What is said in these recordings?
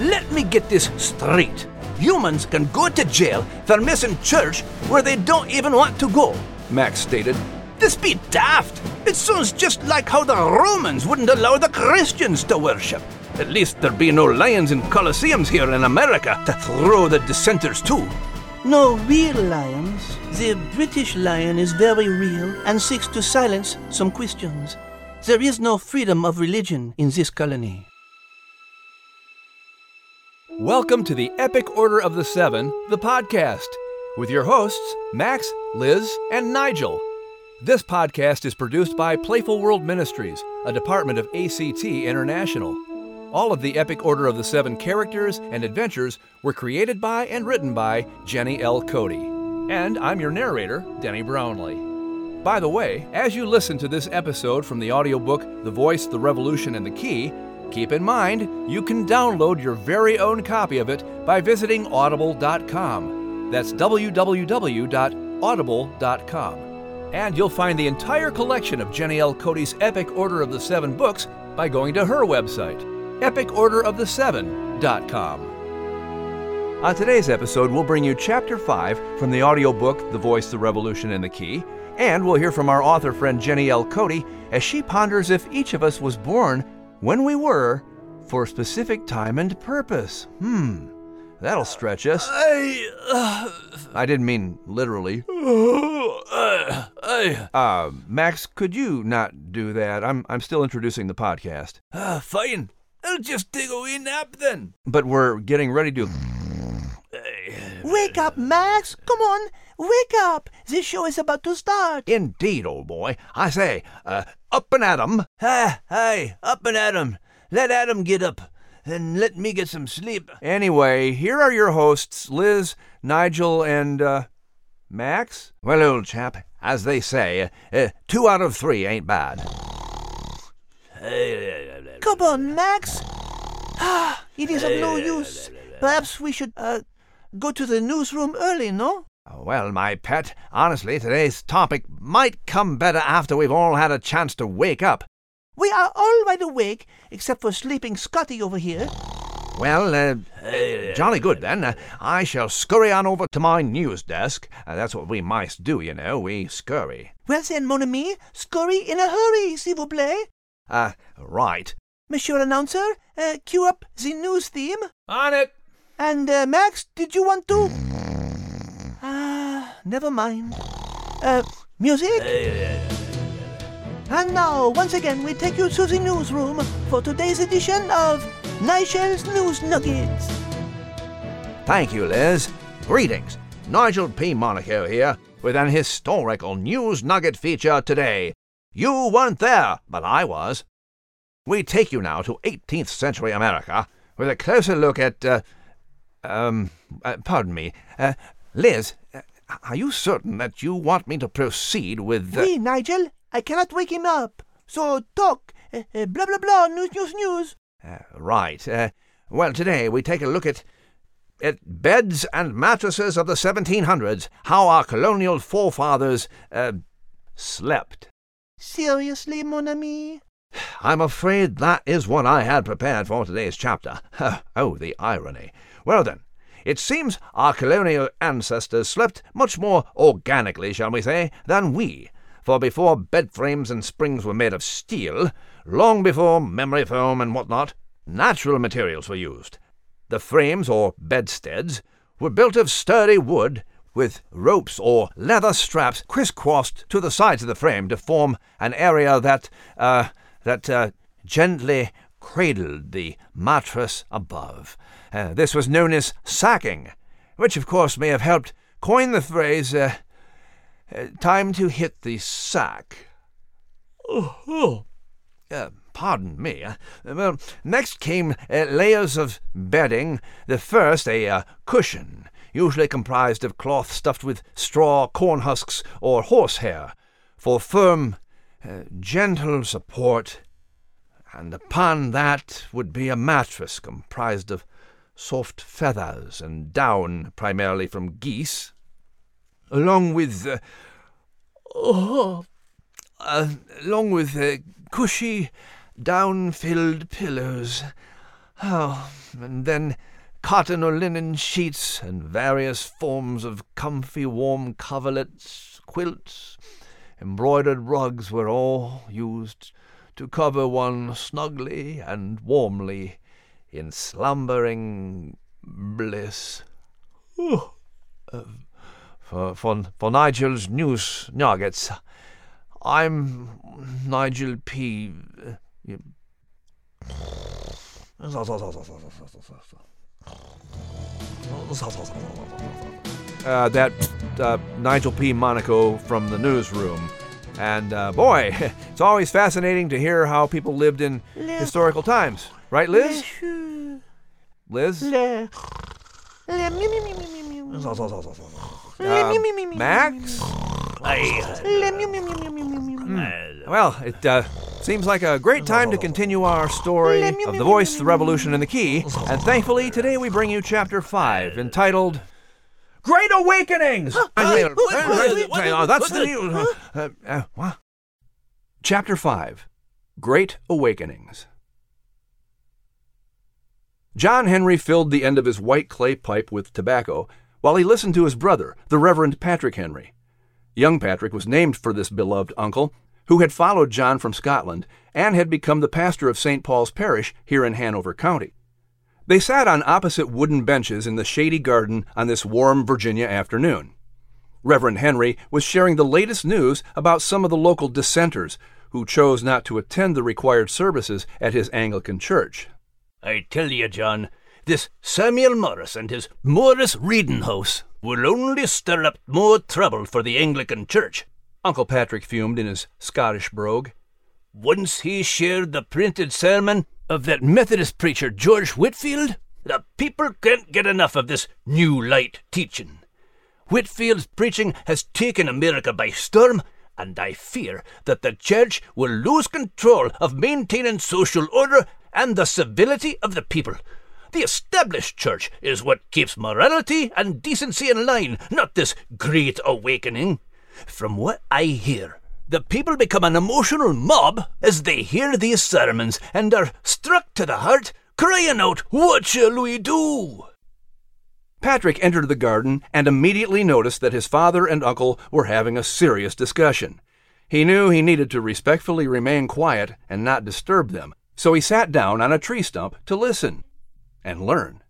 let me get this straight. Humans can go to jail for missing church where they don't even want to go, Max stated. This be daft. It sounds just like how the Romans wouldn't allow the Christians to worship. At least there be no lions in coliseums here in America to throw the dissenters to. No real lions. The British lion is very real and seeks to silence some Christians. There is no freedom of religion in this colony. Welcome to the Epic Order of the Seven, the podcast, with your hosts, Max, Liz, and Nigel. This podcast is produced by Playful World Ministries, a department of ACT International. All of the Epic Order of the Seven characters and adventures were created by and written by Jenny L. Cote. And I'm your narrator, Denny Brownlee. By the way, as you listen to this episode from the audiobook The Voice, the Revolution, and the Key, keep in mind you can download your very own copy of it by visiting audible.com. That's www.audible.com. And you'll find the entire collection of Jenny L. Cote's Epic Order of the Seven books by going to her website, epicorderoftheseven.com. On today's episode, we'll bring you Chapter 5 from the audiobook The Voice, the Revolution, and the Key, and we'll hear from our author friend Jenny L. Cote as she ponders if each of us was born when we were for a specific time and purpose. Hmm, that'll stretch us. I. Uh, I didn't mean literally. uh, I. Uh, Max, could you not do that? I'm, I'm still introducing the podcast. Uh, fine. I'll just take a wee nap then. But we're getting ready to. Wake up, Max! Come on, wake up! This show is about to start. Indeed, old boy. I say, uh, up and at 'em. Hi, hi, up and at 'em. Let Adam get up, and let me get some sleep. Anyway, here are your hosts, Liz, Nigel, and, uh, Max? Well, old chap, as they say, uh, two out of three ain't bad. Come on, Max! Ah, it is of no use. Perhaps we should, uh, go to the newsroom early, no? Well, my pet, honestly, today's topic might come better after we've all had a chance to wake up. We are all wide awake, except for sleeping Scotty over here. Well, uh, uh, jolly good then. Uh, I shall scurry on over to my news desk. Uh, that's what we mice do, you know. We scurry. Well then, mon ami, scurry in a hurry, s'il vous plaît. Uh, right. Monsieur Announcer, uh, cue up the news theme. On it! And, uh, Max, did you want to? Never mind. Uh, music? And now, once again, we take you to the newsroom for today's edition of Nigel's News Nuggets. Thank you, Liz. Greetings. Nigel P. Monaco here with an historical news nugget feature today. You weren't there, but I was. We take you now to 18th century America with a closer look at, uh, um, uh, pardon me, uh, Liz, are you certain that you want me to proceed with the. Oui, Nigel, I cannot wake him up. So talk, uh, uh, blah blah blah, news news news. Uh, right. Uh, well, today we take a look at. At beds and mattresses of the 1700s, how our colonial forefathers, uh, slept. Seriously, mon ami? I'm afraid that is what I had prepared for today's chapter. oh, the irony. Well then, it seems our colonial ancestors slept much more organically, shall we say, than we. For before bed frames and springs were made of steel, long before memory foam and what not, natural materials were used. The frames, or bedsteads, were built of sturdy wood, with ropes or leather straps crisscrossed to the sides of the frame to form an area that, uh, that, uh, gently cradled the mattress above. Uh, this was known as sacking, which of course may have helped coin the phrase, uh, uh, time to hit the sack. Oh, oh. Pardon me. Uh, well, next came layers of bedding. The first, a cushion, usually comprised of cloth stuffed with straw, corn husks, or horsehair, for firm, gentle support. And upon that would be a mattress comprised of soft feathers and down, primarily from geese, along with, uh, oh, uh, along with uh, cushy, down-filled pillows. Oh, and then cotton or linen sheets and various forms of comfy warm coverlets, quilts, embroidered rugs were all used to cover one snugly and warmly in slumbering bliss. Uh, for, for, for Nigel's news nuggets, I'm Nigel P. Uh, that uh, Nigel P. Monaco from the newsroom. And uh, boy, it's always fascinating to hear how people lived in historical times. Right, Liz? Liz? Uh, Max? Well, it uh, seems like a great time to continue our story of the voice, the revolution, and the key. And thankfully, today we bring you chapter 5, entitled Great Awakenings! That's the new. Uh, uh? Chapter 5 Great Awakenings. John Henry filled the end of his white clay pipe with tobacco while he listened to his brother, the Reverend Patrick Henry. Young Patrick was named for this beloved uncle, who had followed John from Scotland and had become the pastor of St. Paul's Parish here in Hanover County. They sat on opposite wooden benches in the shady garden on this warm Virginia afternoon. Reverend Henry was sharing the latest news about some of the local dissenters who chose not to attend the required services at his Anglican church. I tell you, John, this Samuel Morris and his Morris Reading House will only stir up more trouble for the Anglican Church. Uncle Patrick fumed in his Scottish brogue. Once he shared the printed sermon of that Methodist preacher, George Whitefield? the people can't get enough of this new light teaching. Whitefield's preaching has taken America by storm, and I fear that the Church will lose control of maintaining social order and the civility of the people. The established church is what keeps morality and decency in line, not this great awakening. From what I hear, the people become an emotional mob as they hear these sermons and are struck to the heart, crying out, What shall we do? Patrick entered the garden and immediately noticed that his father and uncle were having a serious discussion. He knew he needed to respectfully remain quiet and not disturb them, so he sat down on a tree stump to listen and learn.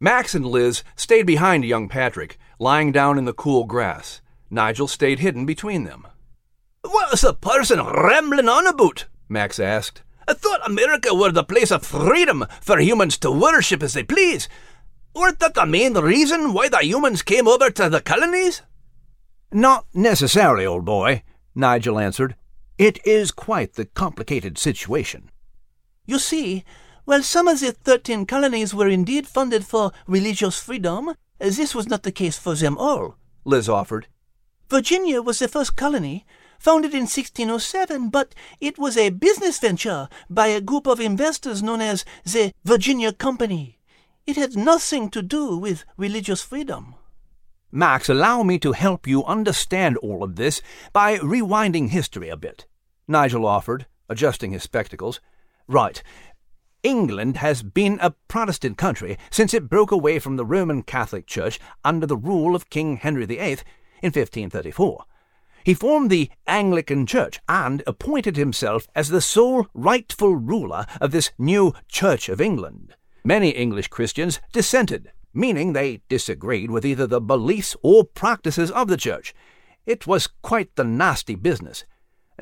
Max and Liz stayed behind young Patrick, lying down in the cool grass. Nigel stayed hidden between them. What's the person rambling on about? Max asked. I thought America were the place of freedom for humans to worship as they please. Weren't that the main reason why the humans came over to the colonies? Not necessarily, old boy, Nigel answered. It is quite the complicated situation. You see, while some of the thirteen colonies were indeed funded for religious freedom, this was not the case for them all, Liz offered. Virginia was the first colony, founded in 1607, but it was a business venture by a group of investors known as the Virginia Company. It had nothing to do with religious freedom. Max, allow me to help you understand all of this by rewinding history a bit, Nigel offered, adjusting his spectacles. Right. England has been a Protestant country since it broke away from the Roman Catholic Church under the rule of King Henry VIII in 1534. He formed the Anglican Church and appointed himself as the sole rightful ruler of this new Church of England. Many English Christians dissented, meaning they disagreed with either the beliefs or practices of the Church. It was quite the nasty business.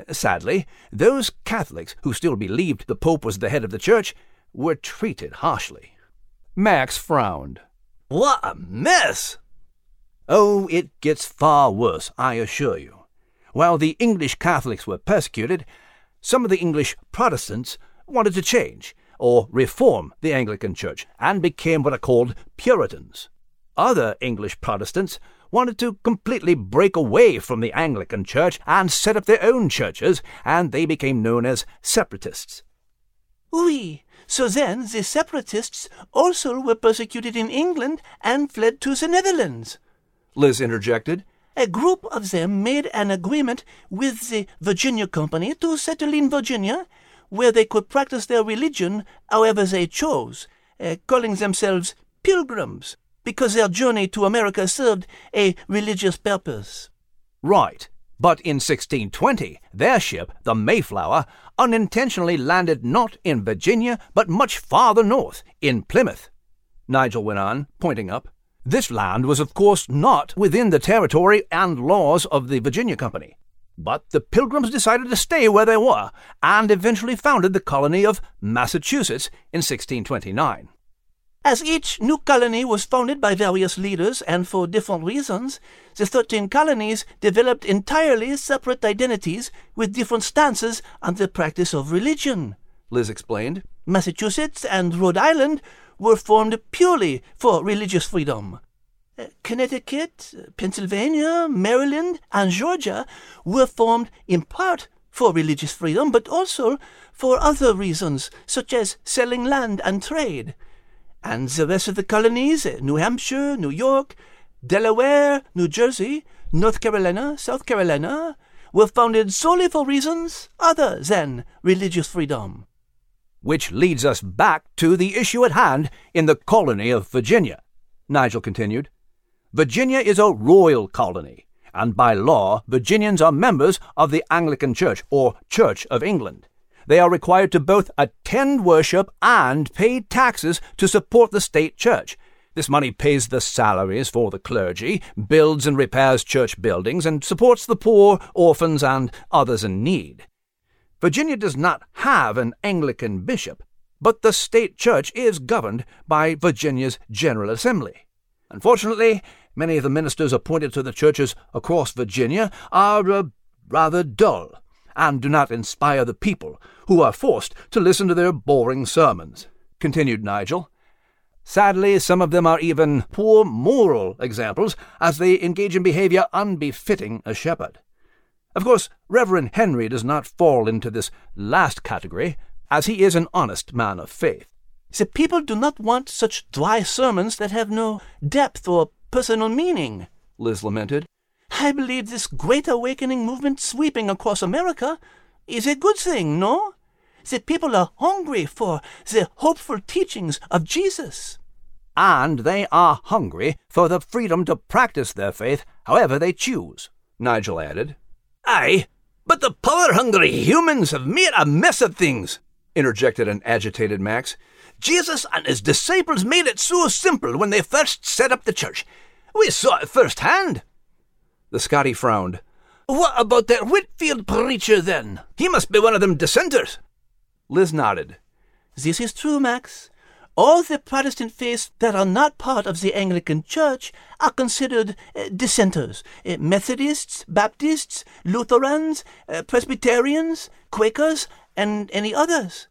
Sadly, those Catholics who still believed the Pope was the head of the Church were treated harshly. Max frowned. What a mess! Oh, it gets far worse, I assure you. While the English Catholics were persecuted, some of the English Protestants wanted to change or reform the Anglican Church and became what are called Puritans. Other English Protestants wanted to completely break away from the Anglican Church and set up their own churches, and they became known as Separatists. Oui, so then the Separatists also were persecuted in England and fled to the Netherlands. Liz interjected. A group of them made an agreement with the Virginia Company to settle in Virginia, where they could practice their religion however they chose, uh, calling themselves pilgrims, because their journey to America served a religious purpose. Right. But in 1620, their ship, the Mayflower, unintentionally landed not in Virginia, but much farther north, in Plymouth. Nigel went on, pointing up. This land was, of course, not within the territory and laws of the Virginia Company. But the Pilgrims decided to stay where they were, and eventually founded the colony of Massachusetts in 1629. As each new colony was founded by various leaders and for different reasons, the 13 colonies developed entirely separate identities with different stances on the practice of religion. Liz explained. Massachusetts and Rhode Island were formed purely for religious freedom. Uh, Connecticut, Pennsylvania, Maryland, and Georgia were formed in part for religious freedom, but also for other reasons, such as selling land and trade. And the rest of the colonies, uh, New Hampshire, New York, Delaware, New Jersey, North Carolina, South Carolina, were founded solely for reasons other than religious freedom. Which leads us back to the issue at hand in the colony of Virginia. Nigel continued. Virginia is a royal colony, and by law, Virginians are members of the Anglican Church, or Church of England. They are required to both attend worship and pay taxes to support the state church. This money pays the salaries for the clergy, builds and repairs church buildings, and supports the poor, orphans, and others in need. Virginia does not have an Anglican bishop, but the state church is governed by Virginia's General Assembly. Unfortunately, many of the ministers appointed to the churches across Virginia are uh, rather dull and do not inspire the people, who are forced to listen to their boring sermons, continued Nigel. Sadly, some of them are even poor moral examples, as they engage in behavior unbefitting a shepherd. Of course, Reverend Henry does not fall into this last category, as he is an honest man of faith. The people do not want such dry sermons that have no depth or personal meaning, Liz lamented. I believe this great awakening movement sweeping across America is a good thing, no? The people are hungry for the hopeful teachings of Jesus. And they are hungry for the freedom to practice their faith however they choose, Nigel added. Aye, but the power hungry humans have made a mess of things, interjected an agitated Max. Jesus and his disciples made it so simple when they first set up the church. We saw it firsthand. The Scotty frowned. What about that Whitefield preacher then? He must be one of them dissenters. Liz nodded. This is true, Max. All the Protestant faiths that are not part of the Anglican Church are considered uh, dissenters uh, Methodists, Baptists, Lutherans, uh, Presbyterians, Quakers, and any others.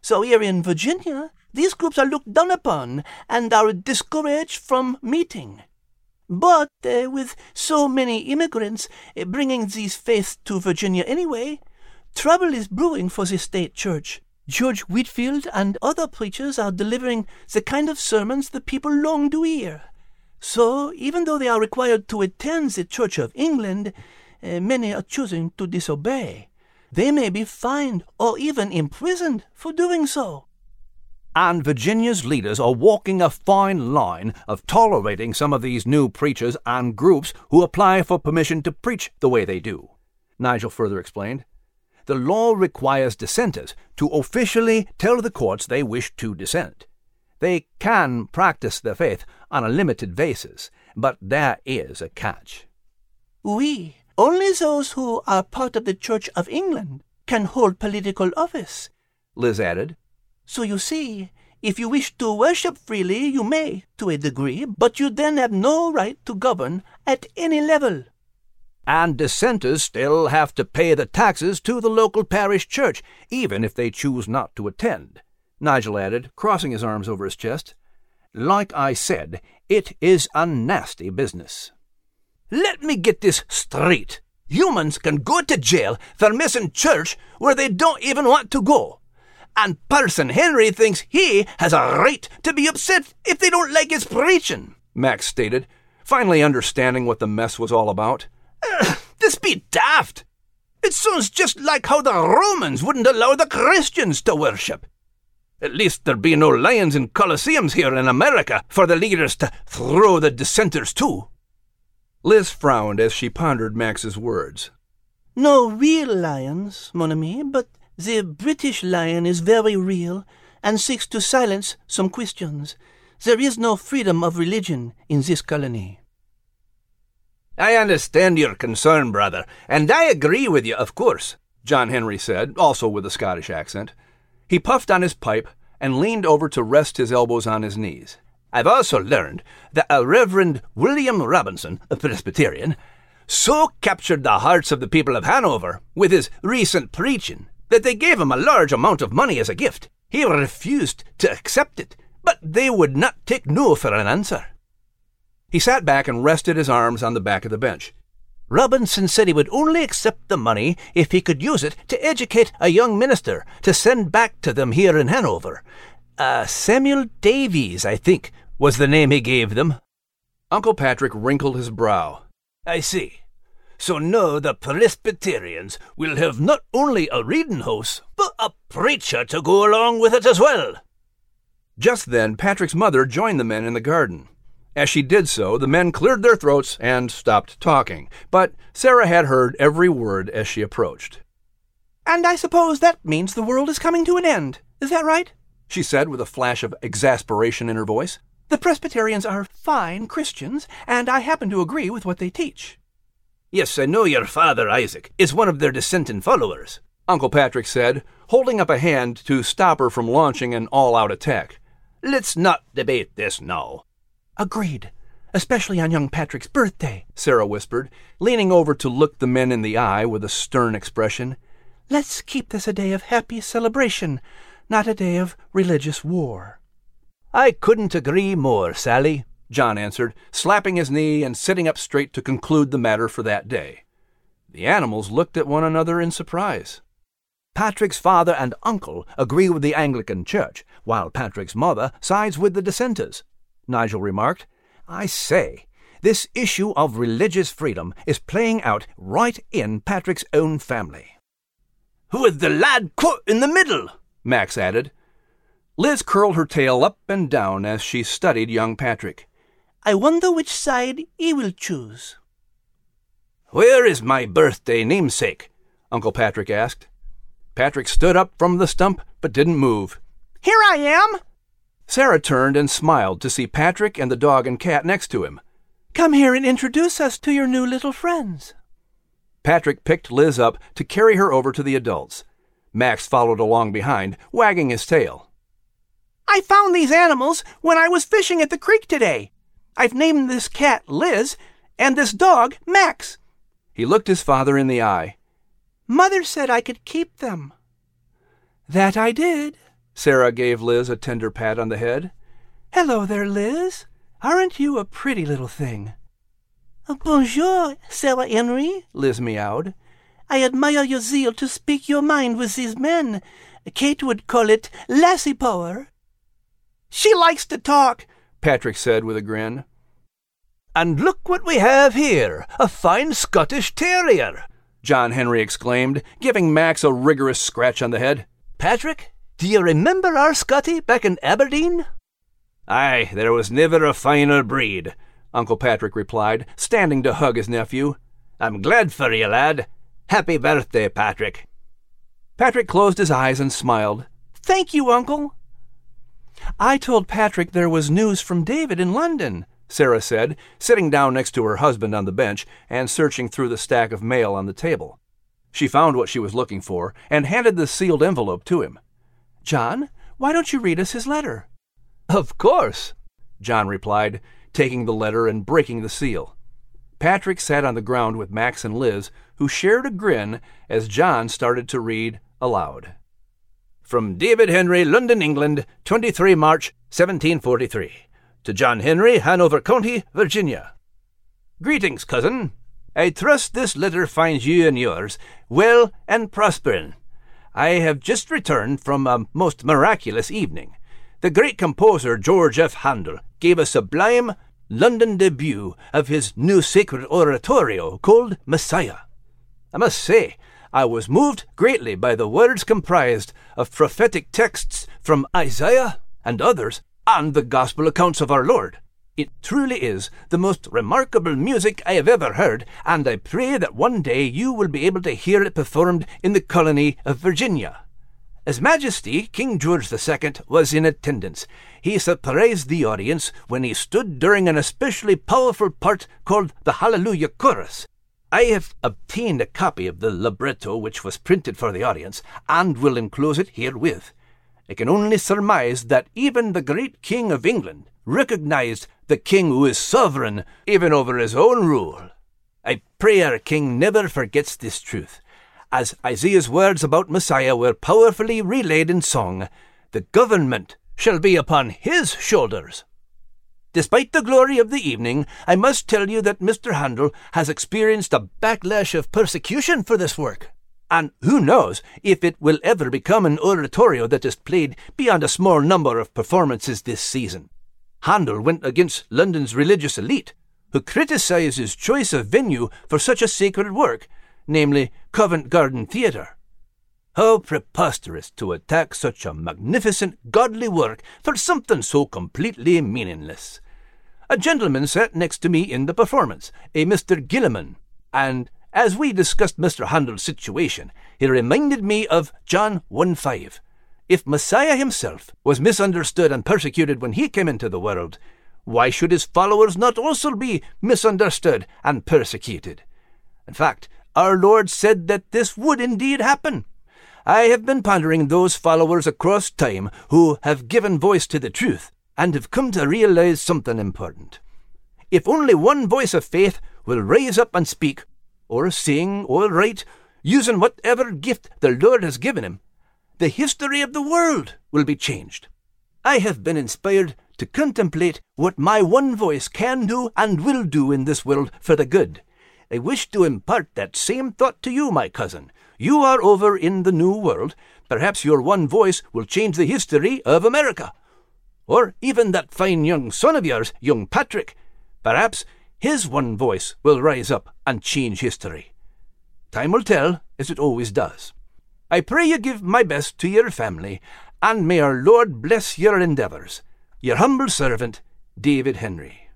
So here in Virginia, these groups are looked down upon and are discouraged from meeting. But uh, with so many immigrants uh, bringing these faiths to Virginia anyway, trouble is brewing for the state church. George Whitefield and other preachers are delivering the kind of sermons the people long to hear. So, even though they are required to attend the Church of England, uh, many are choosing to disobey. They may be fined or even imprisoned for doing so. And Virginia's leaders are walking a fine line of tolerating some of these new preachers and groups who apply for permission to preach the way they do. Nigel further explained the law requires dissenters to officially tell the courts they wish to dissent. They can practice their faith on a limited basis, but there is a catch. Oui, only those who are part of the Church of England can hold political office, Liz added. So you see, if you wish to worship freely, you may, to a degree, but you then have no right to govern at any level and dissenters still have to pay the taxes to the local parish church, even if they choose not to attend. Nigel added, crossing his arms over his chest. Like I said, it is a nasty business. Let me get this straight. Humans can go to jail for missing church where they don't even want to go. And Parson Henry thinks he has a right to be upset if they don't like his preaching, Max stated, finally understanding what the mess was all about. this be daft. It sounds just like how the Romans wouldn't allow the Christians to worship. At least there be no lions in coliseums here in America for the leaders to throw the dissenters to. Liz frowned as she pondered Max's words. No real lions, mon ami, but the British lion is very real and seeks to silence some Christians. There is no freedom of religion in this colony. I understand your concern, brother, and I agree with you, of course, John Henry said, also with a Scottish accent. He puffed on his pipe and leaned over to rest his elbows on his knees. I've also learned that a Reverend William Robinson, a Presbyterian, so captured the hearts of the people of Hanover with his recent preaching that they gave him a large amount of money as a gift. He refused to accept it, but they would not take no for an answer. He sat back and rested his arms on the back of the bench. Robinson said he would only accept the money if he could use it to educate a young minister to send back to them here in Hanover. Uh, Samuel Davies, I think, was the name he gave them. Uncle Patrick wrinkled his brow. I see. So now the Presbyterians will have not only a reading house, but a preacher to go along with it as well. Just then, Patrick's mother joined the men in the garden. As she did so, the men cleared their throats and stopped talking, but Sarah had heard every word as she approached. And I suppose that means the world is coming to an end. Is that right? she said with a flash of exasperation in her voice. The Presbyterians are fine Christians, and I happen to agree with what they teach. Yes, I know your father, Isaac, is one of their dissenting followers, Uncle Patrick said, holding up a hand to stop her from launching an all out attack. Let's not debate this now. Agreed. Especially on young Patrick's birthday, Sarah whispered, leaning over to look the men in the eye with a stern expression. Let's keep this a day of happy celebration, not a day of religious war. I couldn't agree more, Sally, John answered, slapping his knee and sitting up straight to conclude the matter for that day. The animals looked at one another in surprise. Patrick's father and uncle agree with the Anglican Church, while Patrick's mother sides with the dissenters, Nigel remarked. I say, this issue of religious freedom is playing out right in Patrick's own family. With the lad caught in the middle, Max added. Liz curled her tail up and down as she studied young Patrick. I wonder which side he will choose. Where is my birthday namesake? Uncle Patrick asked. Patrick stood up from the stump but didn't move. Here I am, Sarah turned and smiled to see Patrick and the dog and cat next to him. Come here and introduce us to your new little friends. Patrick picked Liz up to carry her over to the adults. Max followed along behind, wagging his tail. I found these animals when I was fishing at the creek today. I've named this cat Liz and this dog Max. He looked his father in the eye. Mother said I could keep them. That I did. Sarah gave Liz a tender pat on the head. Hello there, Liz. Aren't you a pretty little thing? Uh, bonjour, Sarah Henry, Liz meowed. I admire your zeal to speak your mind with these men. Kate would call it lassie power. She likes to talk, Patrick said with a grin. And look what we have here a fine Scottish terrier, John Henry exclaimed, giving Max a rigorous scratch on the head. Patrick, do you remember our Scotty back in Aberdeen? Aye, there was never a finer breed, Uncle Patrick replied, standing to hug his nephew. I'm glad for you, lad. Happy birthday, Patrick. Patrick closed his eyes and smiled. Thank you, Uncle. I told Patrick there was news from David in London, Sarah said, sitting down next to her husband on the bench and searching through the stack of mail on the table. She found what she was looking for and handed the sealed envelope to him. John, why don't you read us his letter? Of course, John replied, taking the letter and breaking the seal. Patrick sat on the ground with Max and Liz, who shared a grin as John started to read aloud. From David Henry, London, England, 23 March 1743. To John Henry, Hanover County, Virginia. Greetings, cousin. I trust this letter finds you and yours well and prospering. I have just returned from a most miraculous evening. The great composer George F. Handel gave a sublime London debut of his new sacred oratorio called Messiah. I must say, I was moved greatly by the words comprised of prophetic texts from Isaiah and others, and the gospel accounts of our Lord. It truly is the most remarkable music I have ever heard, and I pray that one day you will be able to hear it performed in the colony of Virginia. His Majesty King George II was in attendance. He surprised the audience when he stood during an especially powerful part called the Hallelujah Chorus. I have obtained a copy of the libretto which was printed for the audience, and will enclose it herewith. I can only surmise that even the great King of England recognized the King who is sovereign even over his own rule. I pray our King never forgets this truth. As Isaiah's words about Messiah were powerfully relayed in song, the government shall be upon his shoulders. Despite the glory of the evening, I must tell you that Mr. Handel has experienced a backlash of persecution for this work. And who knows if it will ever become an oratorio that is played beyond a small number of performances this season. Handel went against London's religious elite, who criticized his choice of venue for such a sacred work, namely Covent Garden Theatre. How preposterous to attack such a magnificent, godly work for something so completely meaningless. A gentleman sat next to me in the performance, a Mr. Gilliman, and as we discussed Mr. Handel's situation, he reminded me of John 1 5. If Messiah himself was misunderstood and persecuted when he came into the world, why should his followers not also be misunderstood and persecuted? In fact, our Lord said that this would indeed happen. I have been pondering those followers across time who have given voice to the truth and have come to realize something important. If only one voice of faith will rise up and speak, or sing, or write, using whatever gift the Lord has given him, the history of the world will be changed. I have been inspired to contemplate what my one voice can do and will do in this world for the good. I wish to impart that same thought to you, my cousin, you are over in the New World. Perhaps your one voice will change the history of America. Or even that fine young son of yours, young Patrick. Perhaps his one voice will rise up and change history. Time will tell, as it always does. I pray you give my best to your family, and may our Lord bless your endeavours. Your humble servant, David Henry.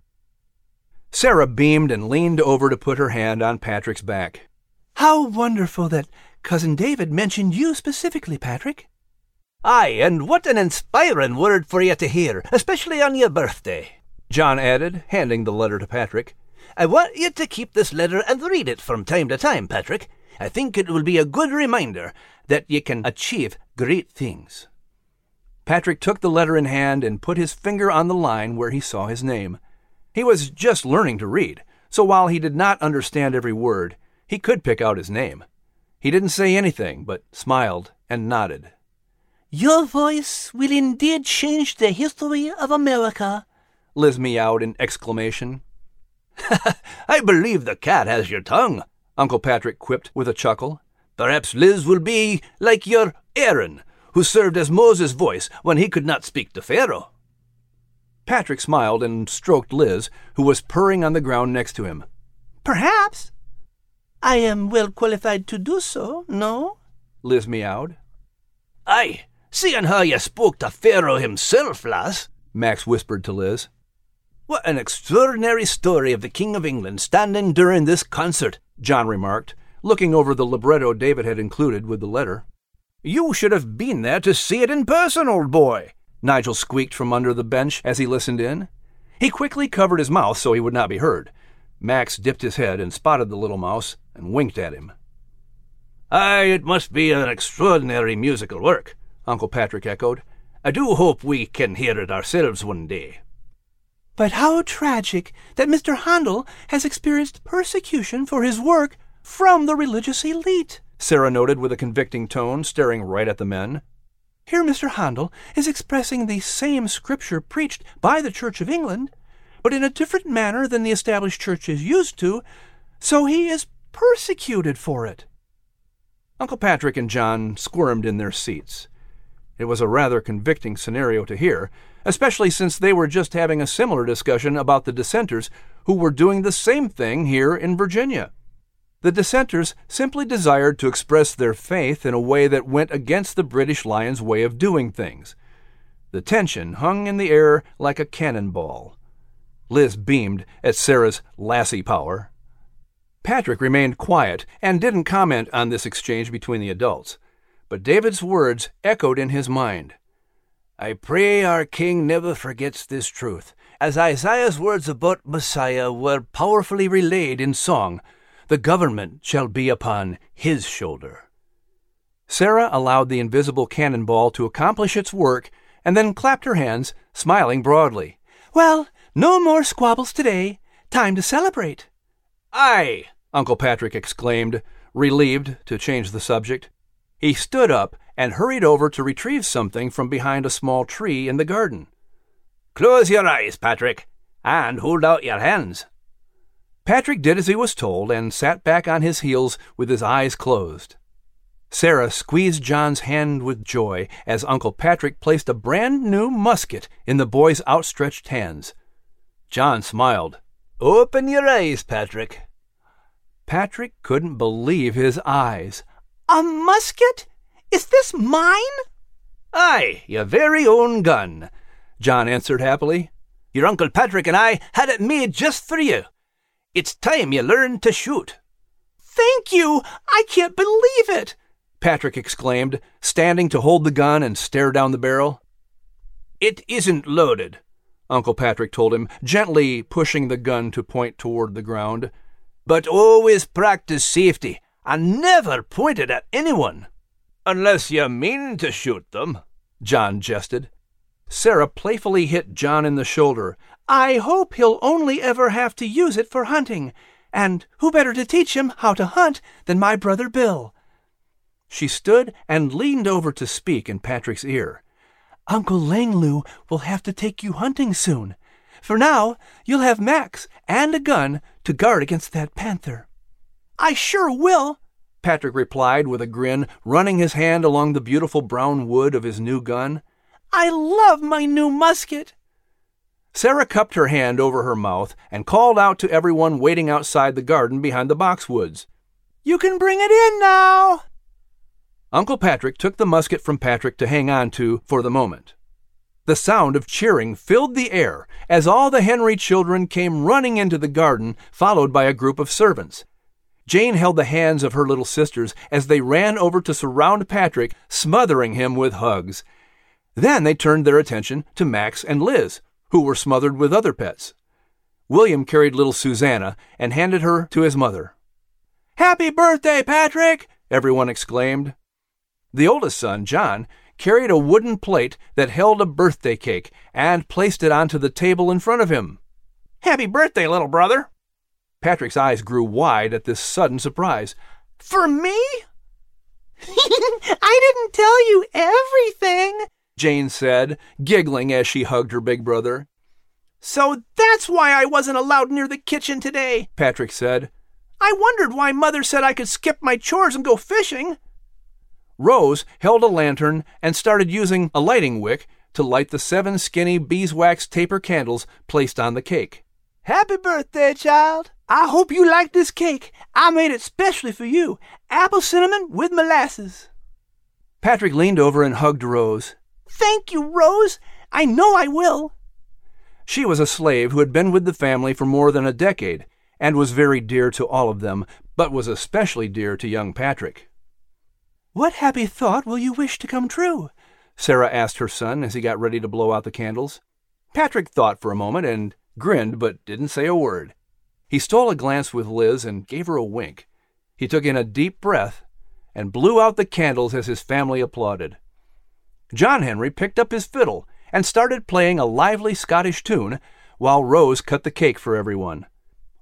Sarah beamed and leaned over to put her hand on Patrick's back. How wonderful that Cousin David mentioned you specifically, Patrick. Aye, and what an inspiring word for you to hear, especially on your birthday, John added, handing the letter to Patrick. I want you to keep this letter and read it from time to time, Patrick. I think it will be a good reminder that ye can achieve great things. Patrick took the letter in hand and put his finger on the line where he saw his name. He was just learning to read, so while he did not understand every word, he could pick out his name. He didn't say anything, but smiled and nodded. Your voice will indeed change the history of America, Liz meowed in exclamation. I believe the cat has your tongue, Uncle Patrick quipped with a chuckle. Perhaps Liz will be like your Aaron, who served as Moses' voice when he could not speak to Pharaoh. Patrick smiled and stroked Liz, who was purring on the ground next to him. Perhaps. I am well qualified to do so, no? Liz meowed. Aye, seeing how you spoke to Pharaoh himself, lass, Max whispered to Liz. What an extraordinary story of the King of England standing during this concert, John remarked, looking over the libretto David had included with the letter. You should have been there to see it in person, old boy, Nigel squeaked from under the bench as he listened in. He quickly covered his mouth so he would not be heard. Max dipped his head and spotted the little mouse and winked at him. Aye, it must be an extraordinary musical work, Uncle Patrick echoed. I do hope we can hear it ourselves one day. But how tragic that Mr. Handel has experienced persecution for his work from the religious elite, Sarah noted with a convicting tone, staring right at the men. Here Mr. Handel is expressing the same scripture preached by the Church of England, but in a different manner than the established church is used to, so he is persecuted for it. Uncle Patrick and John squirmed in their seats. It was a rather convicting scenario to hear, especially since they were just having a similar discussion about the dissenters who were doing the same thing here in Virginia. The dissenters simply desired to express their faith in a way that went against the British Lion's way of doing things. The tension hung in the air like a cannonball. Liz beamed at Sarah's lassie power. Patrick remained quiet and didn't comment on this exchange between the adults, but David's words echoed in his mind. I pray our King never forgets this truth, as Isaiah's words about Messiah were powerfully relayed in song The government shall be upon his shoulder. Sarah allowed the invisible cannonball to accomplish its work and then clapped her hands, smiling broadly. Well, no more squabbles today. Time to celebrate. Aye, Uncle Patrick exclaimed, relieved to change the subject. He stood up and hurried over to retrieve something from behind a small tree in the garden. Close your eyes, Patrick, and hold out your hands. Patrick did as he was told and sat back on his heels with his eyes closed. Sarah squeezed John's hand with joy as Uncle Patrick placed a brand new musket in the boy's outstretched hands. John smiled. Open your eyes, Patrick. Patrick couldn't believe his eyes. A musket? Is this mine? Aye, your very own gun, John answered happily. Your Uncle Patrick and I had it made just for you. It's time you learned to shoot. Thank you! I can't believe it! Patrick exclaimed, standing to hold the gun and stare down the barrel. It isn't loaded, Uncle Patrick told him, gently pushing the gun to point toward the ground. But always practice safety, and never point it at anyone. Unless you mean to shoot them, John jested. Sarah playfully hit John in the shoulder. I hope he'll only ever have to use it for hunting, and who better to teach him how to hunt than my brother Bill? She stood and leaned over to speak in Patrick's ear. Uncle Langloo will have to take you hunting soon. For now, you'll have Max and a gun to guard against that panther. I sure will, Patrick replied with a grin, running his hand along the beautiful brown wood of his new gun. I love my new musket. Sarah cupped her hand over her mouth and called out to everyone waiting outside the garden behind the boxwoods. You can bring it in now. Uncle Patrick took the musket from Patrick to hang on to for the moment. The sound of cheering filled the air as all the Henry children came running into the garden, followed by a group of servants. Jane held the hands of her little sisters as they ran over to surround Patrick, smothering him with hugs. Then they turned their attention to Max and Liz, who were smothered with other pets. William carried little Susanna and handed her to his mother. Happy birthday, Patrick! everyone exclaimed. The oldest son, John, carried a wooden plate that held a birthday cake and placed it onto the table in front of him. Happy birthday, little brother! Patrick's eyes grew wide at this sudden surprise. For me? I didn't tell you everything, Jane said, giggling as she hugged her big brother. So that's why I wasn't allowed near the kitchen today, Patrick said. I wondered why Mother said I could skip my chores and go fishing. Rose held a lantern and started using a lighting wick to light the seven skinny beeswax taper candles placed on the cake. Happy birthday, child! I hope you like this cake. I made it specially for you. Apple cinnamon with molasses. Patrick leaned over and hugged Rose. Thank you, Rose. I know I will. She was a slave who had been with the family for more than a decade and was very dear to all of them, but was especially dear to young Patrick. What happy thought will you wish to come true? Sarah asked her son as he got ready to blow out the candles. Patrick thought for a moment and grinned, but didn't say a word. He stole a glance with Liz and gave her a wink. He took in a deep breath and blew out the candles as his family applauded. John Henry picked up his fiddle and started playing a lively Scottish tune while Rose cut the cake for everyone.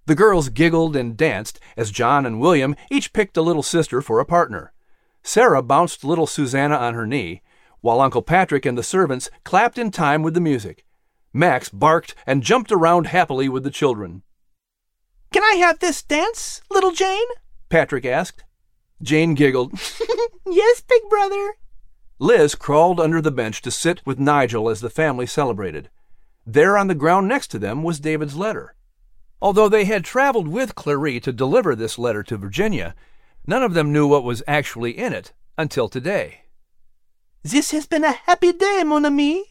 The girls giggled and danced as John and William each picked a little sister for a partner. Sarah bounced little Susanna on her knee, while Uncle Patrick and the servants clapped in time with the music. Max barked and jumped around happily with the children. Can I have this dance, little Jane? Patrick asked. Jane giggled. yes, big brother. Liz crawled under the bench to sit with Nigel as the family celebrated. There on the ground next to them was David's letter. Although they had traveled with Clarie to deliver this letter to Virginia, none of them knew what was actually in it until today. This has been a happy day, mon ami,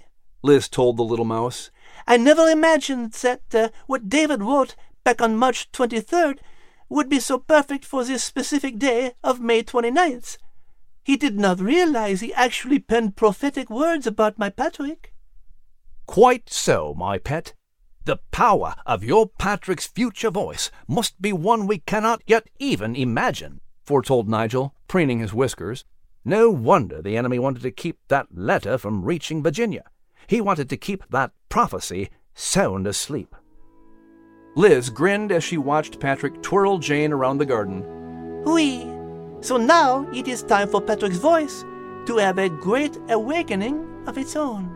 Liz told the little mouse. I never imagined that uh, what David wrote back on March 23rd would be so perfect for this specific day of May 29th. He did not realize he actually penned prophetic words about my Patrick. Quite so, my pet. The power of your Patrick's future voice must be one we cannot yet even imagine, foretold Nigel, preening his whiskers. No wonder the enemy wanted to keep that letter from reaching Virginia. He wanted to keep that prophecy sound asleep. Liz grinned as she watched Patrick twirl Jane around the garden. Oui. So now it is time for Patrick's voice to have a great awakening of its own.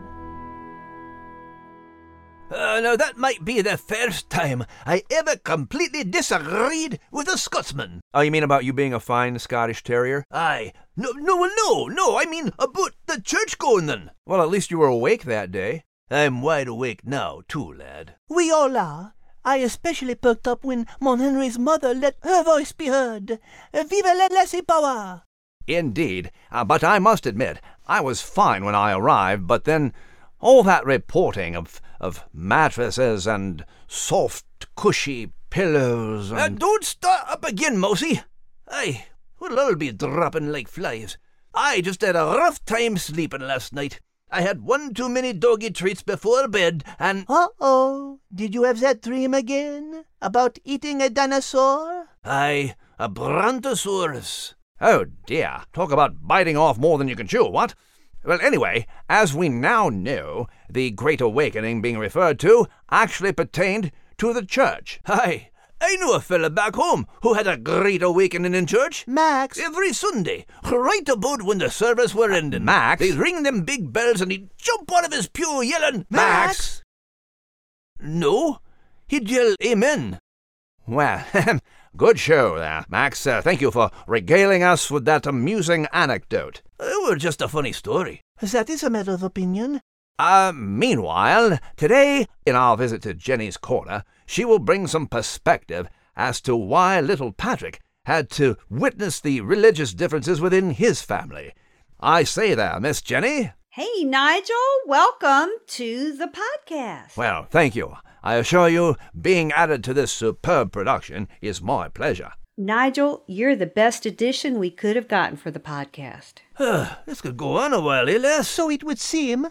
Uh, now that might be the first time I ever completely disagreed with a Scotsman. Oh, you mean about you being a fine Scottish terrier? Aye. No, no, no, no, I mean about the church going then. Well, at least you were awake that day. I'm wide awake now, too, lad. We all are. I especially perked up when Mon Henry's mother let her voice be heard. Vive la laissez power! Indeed, uh, but I must admit, I was fine when I arrived, but then all that reporting of of mattresses and soft, cushy pillows and... Uh, don't start up again, Mosey. Aye, we'll all be dropping like flies. I just had a rough time sleeping last night. I had one too many doggy treats before bed, and... Uh-oh. Did you have that dream again? About eating a dinosaur? Aye, a brontosaurus. Oh dear, talk about biting off more than you can chew, what? Well, anyway, as we now know, the Great Awakening being referred to actually pertained to the church. Aye, I knew a fella back home who had a great awakening in church. Max. Every Sunday, right about when the service were ending. Max? They'd ring them big bells and he'd jump out of his pew yelling, Max? No, he'd yell, Amen. Well, good show there, Max. Uh, thank you for regaling us with that amusing anecdote. It was just a funny story. That is a matter of opinion. Uh, meanwhile, today, in our visit to Jenny's Corner, she will bring some perspective as to why little Patrick had to witness the religious differences within his family. I say there, Miss Jenny. Hey, Nigel, welcome to the podcast. Well, thank you. I assure you, being added to this superb production is my pleasure. Nigel, you're the best addition we could have gotten for the podcast. this could go on a while, eh, So it would seem.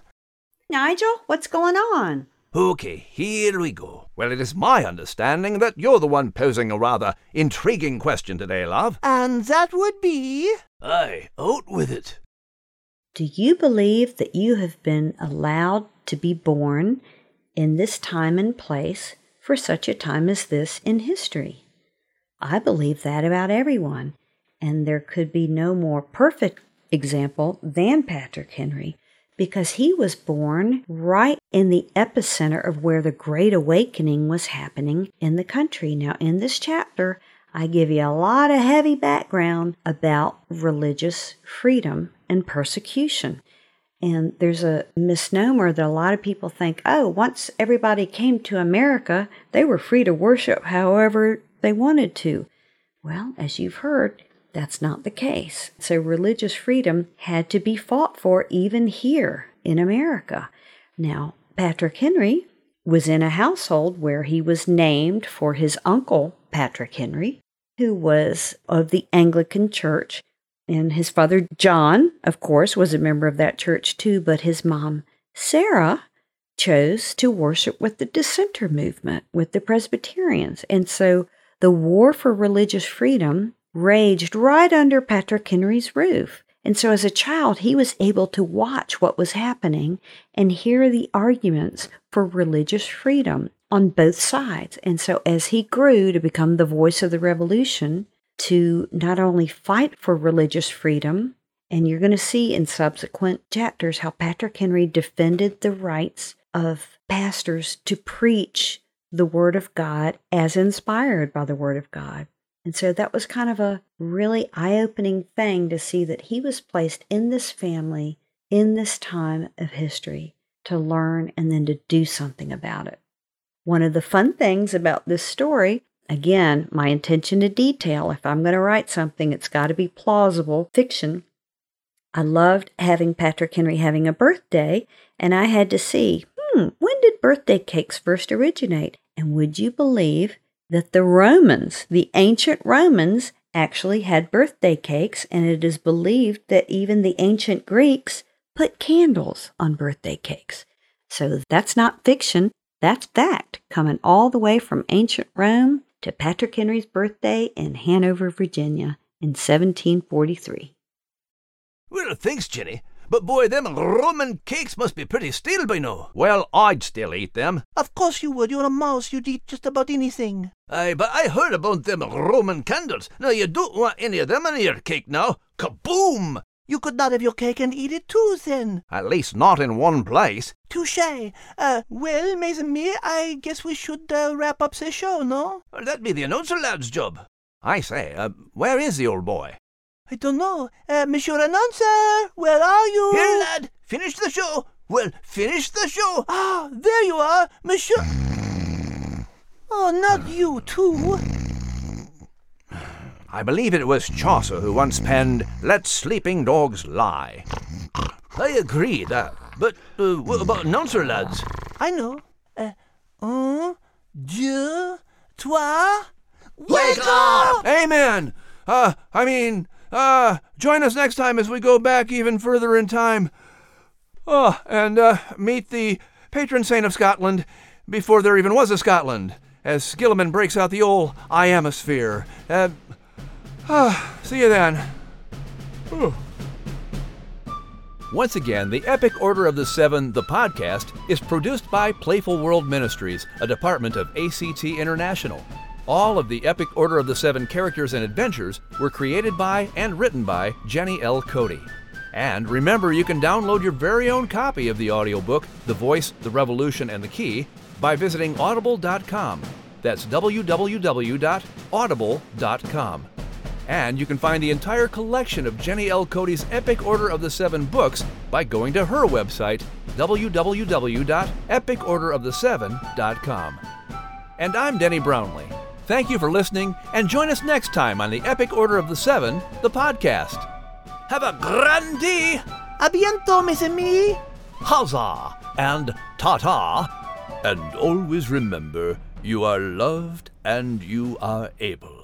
Nigel, what's going on? Okay, here we go. Well, it is my understanding that you're the one posing a rather intriguing question today, love. And that would be. Aye, out with it. Do you believe that you have been allowed to be born in this time and place for such a time as this in history? I believe that about everyone, and there could be no more perfect example than Patrick Henry because he was born right in the epicenter of where the Great Awakening was happening in the country. Now, in this chapter, I give you a lot of heavy background about religious freedom and persecution. And there's a misnomer that a lot of people think, oh, once everybody came to America, they were free to worship however they wanted to. Well, as you've heard, that's not the case. So religious freedom had to be fought for even here in America. Now, Patrick Henry was in a household where he was named for his uncle, Patrick Henry, who was of the Anglican Church. And his father, John, of course, was a member of that church too, but his mom, Sarah, chose to worship with the dissenter movement, with the Presbyterians. And so the war for religious freedom raged right under Patrick Henry's roof. And so as a child, he was able to watch what was happening and hear the arguments for religious freedom on both sides. And so as he grew to become the voice of the revolution, to not only fight for religious freedom, and you're going to see in subsequent chapters how Patrick Henry defended the rights of pastors to preach the Word of God as inspired by the Word of God. And so that was kind of a really eye opening thing to see that he was placed in this family in this time of history to learn and then to do something about it. One of the fun things about this story, again, my attention to detail, if I'm going to write something, it's got to be plausible fiction. I loved having Patrick Henry having a birthday, and I had to see, hmm, when did birthday cakes first originate? And would you believe that the Romans, the ancient Romans, actually had birthday cakes, and it is believed that even the ancient Greeks put candles on birthday cakes. So that's not fiction, that's fact, coming all the way from ancient Rome to Patrick Henry's birthday in Hanover, Virginia in 1743. Well, thanks, Jenny. But boy, them Roman cakes must be pretty stale by now. Well, I'd still eat them. Of course you would. You're a mouse. You'd eat just about anything. Aye, but I heard about them Roman candles. Now, you don't want any of them in your cake now. Kaboom! You could not have your cake and eat it too, then. At least not in one place. Touche. Uh, well, mes amis, I guess we should uh, wrap up the show, no? That'd be the announcer lad's job. I say, uh, where is the old boy? I don't know. Uh, Monsieur Announcer, where are you? Here, lad, finish the show. Well, finish the show. Ah, there you are, Monsieur. Oh, not you, too. I believe it was Chaucer who once penned, Let sleeping dogs lie. I agree that. But uh, what about announcer lads? I know. Uh, un, deux, trois. Wake up! Amen! Uh, I mean, uh, join us next time as we go back even further in time. Oh, and uh, meet the patron saint of Scotland before there even was a Scotland, as Skilliman breaks out the old iomosphere. Uh, uh, see you then. Once again, the Epic Order of the Seven, the podcast, is produced by Playful World Ministries, a department of ACT International. All of the Epic Order of the Seven characters and adventures were created by and written by Jenny L. Cote. And remember, you can download your very own copy of the audiobook, The Voice, The Revolution, and the Key by visiting audible.com. That's www.audible.com. And you can find the entire collection of Jenny L. Cote's Epic Order of the Seven books by going to her website, www.epicorderoftheseven.com. And I'm Denny Brownlee. Thank you for listening, and join us next time on the Epic Order of the Seven, the podcast. Have a grand day. A bientôt, mes amis. Huzzah and ta-ta. And always remember, you are loved and you are able.